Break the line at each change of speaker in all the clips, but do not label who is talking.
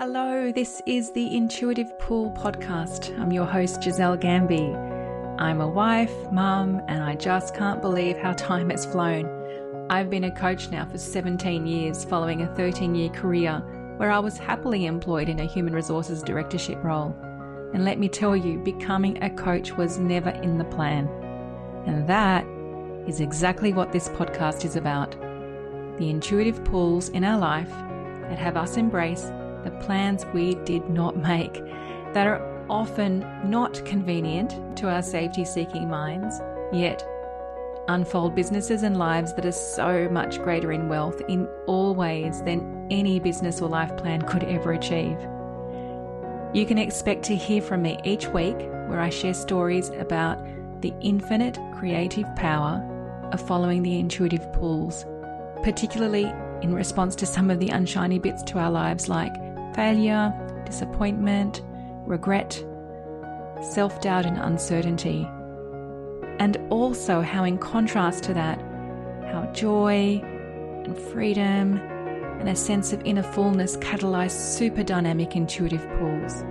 Hello, this is the Intuitive Pull podcast. I'm your host, Gisele Gambi. I'm a wife, mum, and I just can't believe how time has flown. I've been a coach now for 17 years, following a 13 year career where I was happily employed in a human resources directorship role. And let me tell you, becoming a coach was never in the plan. And that is exactly what this podcast is about the intuitive pulls in our life that have us embrace the plans we did not make, that are often not convenient to our safety seeking minds, yet unfold businesses and lives that are so much greater in wealth in all ways than any business or life plan could ever achieve. You can expect to hear from me each week where I share stories about the infinite creative power of following the intuitive pulls, particularly in response to some of the unshiny bits to our lives like failure, disappointment, regret, self doubt, and uncertainty. And also, how in contrast to that, how joy and freedom and a sense of inner fullness catalyze super dynamic intuitive pulls.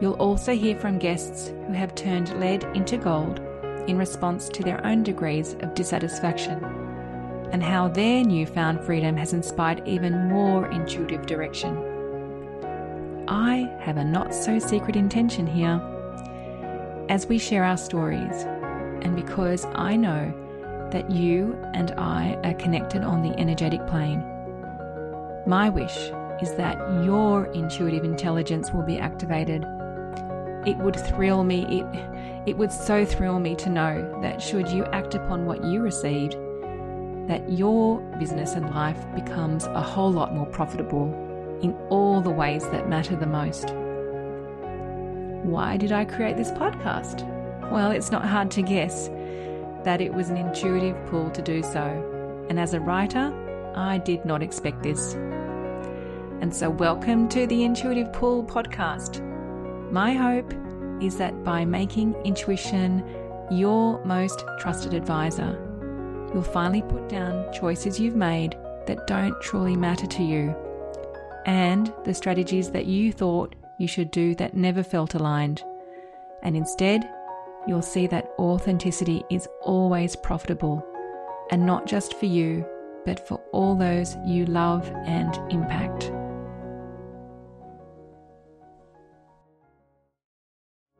You'll also hear from guests who have turned lead into gold in response to their own degrees of dissatisfaction, and how their newfound freedom has inspired even more intuitive direction. I have a not so secret intention here. As we share our stories, and because I know that you and I are connected on the energetic plane, my wish is that your intuitive intelligence will be activated. It would thrill me, it, it would so thrill me to know that should you act upon what you received, that your business and life becomes a whole lot more profitable in all the ways that matter the most. Why did I create this podcast? Well, it's not hard to guess that it was an intuitive pull to do so. And as a writer, I did not expect this. And so, welcome to the Intuitive Pull podcast. My hope is that by making intuition your most trusted advisor, you'll finally put down choices you've made that don't truly matter to you and the strategies that you thought you should do that never felt aligned. And instead, you'll see that authenticity is always profitable, and not just for you, but for all those you love and impact.